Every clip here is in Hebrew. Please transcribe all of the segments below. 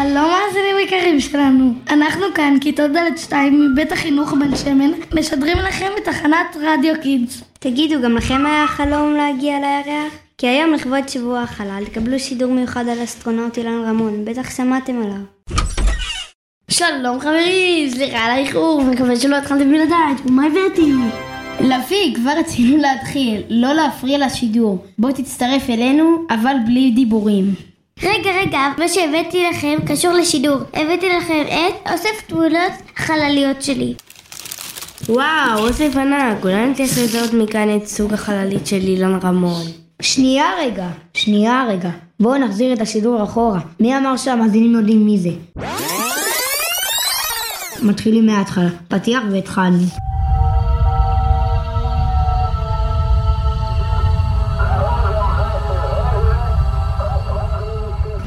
החברים שלנו. אנחנו כאן, כיתות ד' 2 מבית החינוך בן שמן, משדרים לכם בתחנת רדיו Kids. תגידו, גם לכם היה חלום להגיע לירח? כי היום לכבוד שבוע החלל תקבלו שידור מיוחד על אסטרונאוט אילן רמון, בטח שמעתם עליו. שלום חברים, סליחה על האיחור, מקווה שלא התחלתם בלעדיי, ומה הבאתי? לפי, כבר רצינו להתחיל, לא להפריע לשידור. בוא תצטרף אלינו, אבל בלי דיבורים. רגע, רגע, מה שהבאתי לכם קשור לשידור. הבאתי לכם את אוסף תמונות חלליות שלי. וואו, אוסף ענק, אולי אני צריך לזהות מכאן את סוג החללית של אילן רמון. שנייה רגע, שנייה רגע. בואו נחזיר את השידור אחורה. מי אמר שהמאזינים יודעים מי זה? מתחילים מההתחלה. פתיח והתחלנו.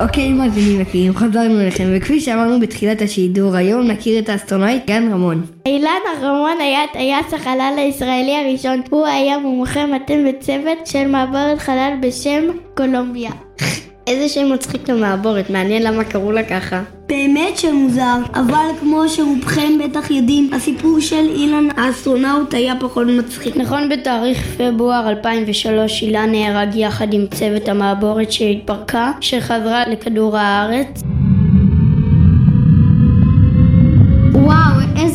אוקיי, מאזינים יקרים, חזרנו אליכם, וכפי שאמרנו בתחילת השידור, היום נכיר את האסטרונאוט אילן רמון. אילן רמון היה טייס החלל הישראלי הראשון. הוא היה מומחה מטען בצוות של מעבורת חלל בשם קולומביה. איזה שם מצחיק למעבורת, מעניין למה קראו לה ככה. באמת שמוזר, אבל כמו שרובכם בטח יודעים, הסיפור של אילן האסטרונאוט היה פחות מצחיק. נכון בתאריך פברואר 2003 אילן נהרג יחד עם צוות המעבורת שהתפרקה, כשחזרה לכדור הארץ.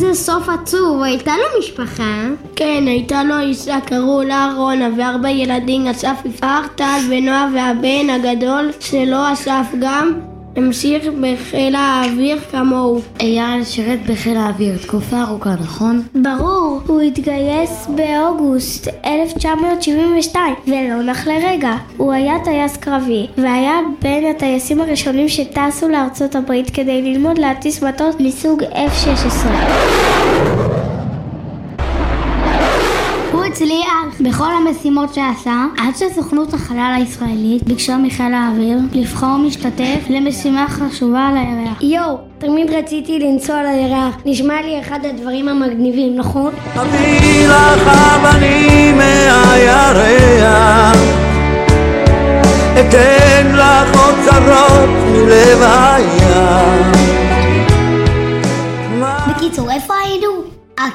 איזה סוף עצוב, הייתה לו משפחה. כן, הייתה לו אישה, קראו לה רונה, וארבע ילדים, אסף יפאר, טל ונועה והבן הגדול שלו אסף גם, המשיך בחיל האוויר כמוהו. אייל שירת בחיל האוויר תקופה ארוכה, נכון? ברור, הוא התגייס באוגוסט 1972, ולא נח לרגע. הוא היה טייס קרבי, והיה בין הטייסים הראשונים שטסו לארצות הברית כדי ללמוד להטיס מטוס מסוג F-16. הצליח בכל המשימות שעשה, עד שסוכנות החלל הישראלית ביקשה מחיל האוויר לבחור משתתף למשימה חשובה על הירח. יואו, תמיד רציתי לנסוע לירח, נשמע לי אחד הדברים המגניבים, נכון? אביא לך אבנים מהירח אתן לך אוצרות מלב הים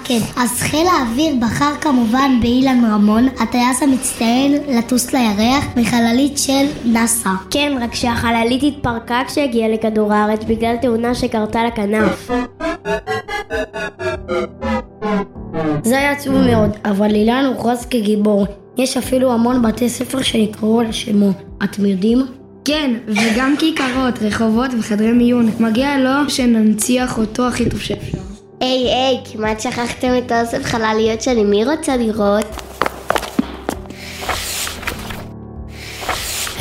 כן, אז חיל האוויר בחר כמובן באילן רמון, הטייס המצטיין לטוס לירח בחללית של נאס"א. כן, רק שהחללית התפרקה כשהגיעה לכדור הארץ בגלל תאונה שקרתה לכנף. זה היה עצוב מאוד, אבל אילן הוכרז כגיבור. יש אפילו המון בתי ספר שנקראו על שמו. אתם יודעים? כן, וגם כיכרות, רחובות וחדרי מיון. מגיע לו שננציח אותו הכי טוב שאפשר. היי היי, כמעט שכחתם את האוסף חלליות שלי, מי רוצה לראות?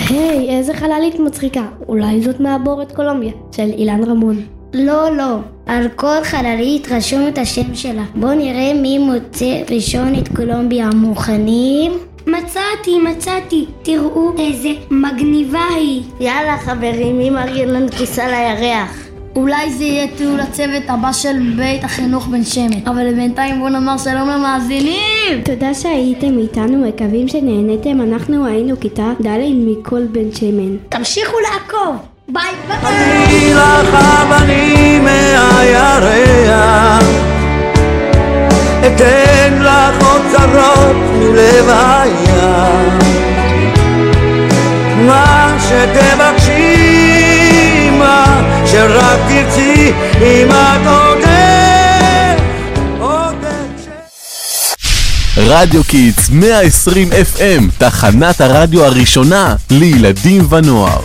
היי, איזה חללית מצחיקה. אולי זאת מעבורת קולומביה, של אילן רמון. לא, לא, על כל חללית רשום את השם שלה. בואו נראה מי מוצא ראשון את קולומביה. מוכנים? מצאתי, מצאתי. תראו איזה מגניבה היא. יאללה חברים, מי מרגיל לנו כניסה לירח? אולי זה יהיה טיול הצוות הבא של בית החינוך בן שמן. אבל בינתיים בואו נאמר שלום למאזינים! תודה שהייתם איתנו, מקווים שנהניתם. אנחנו היינו כיתה ד' מכל בן שמן. תמשיכו לעקוב! ביי ביי! לך אבנים מהירח אתן לך אוצרות מלב הים מה שתבקשי, אם את עודך רדיו Kids 120 FM, תחנת הרדיו הראשונה לילדים ונוער.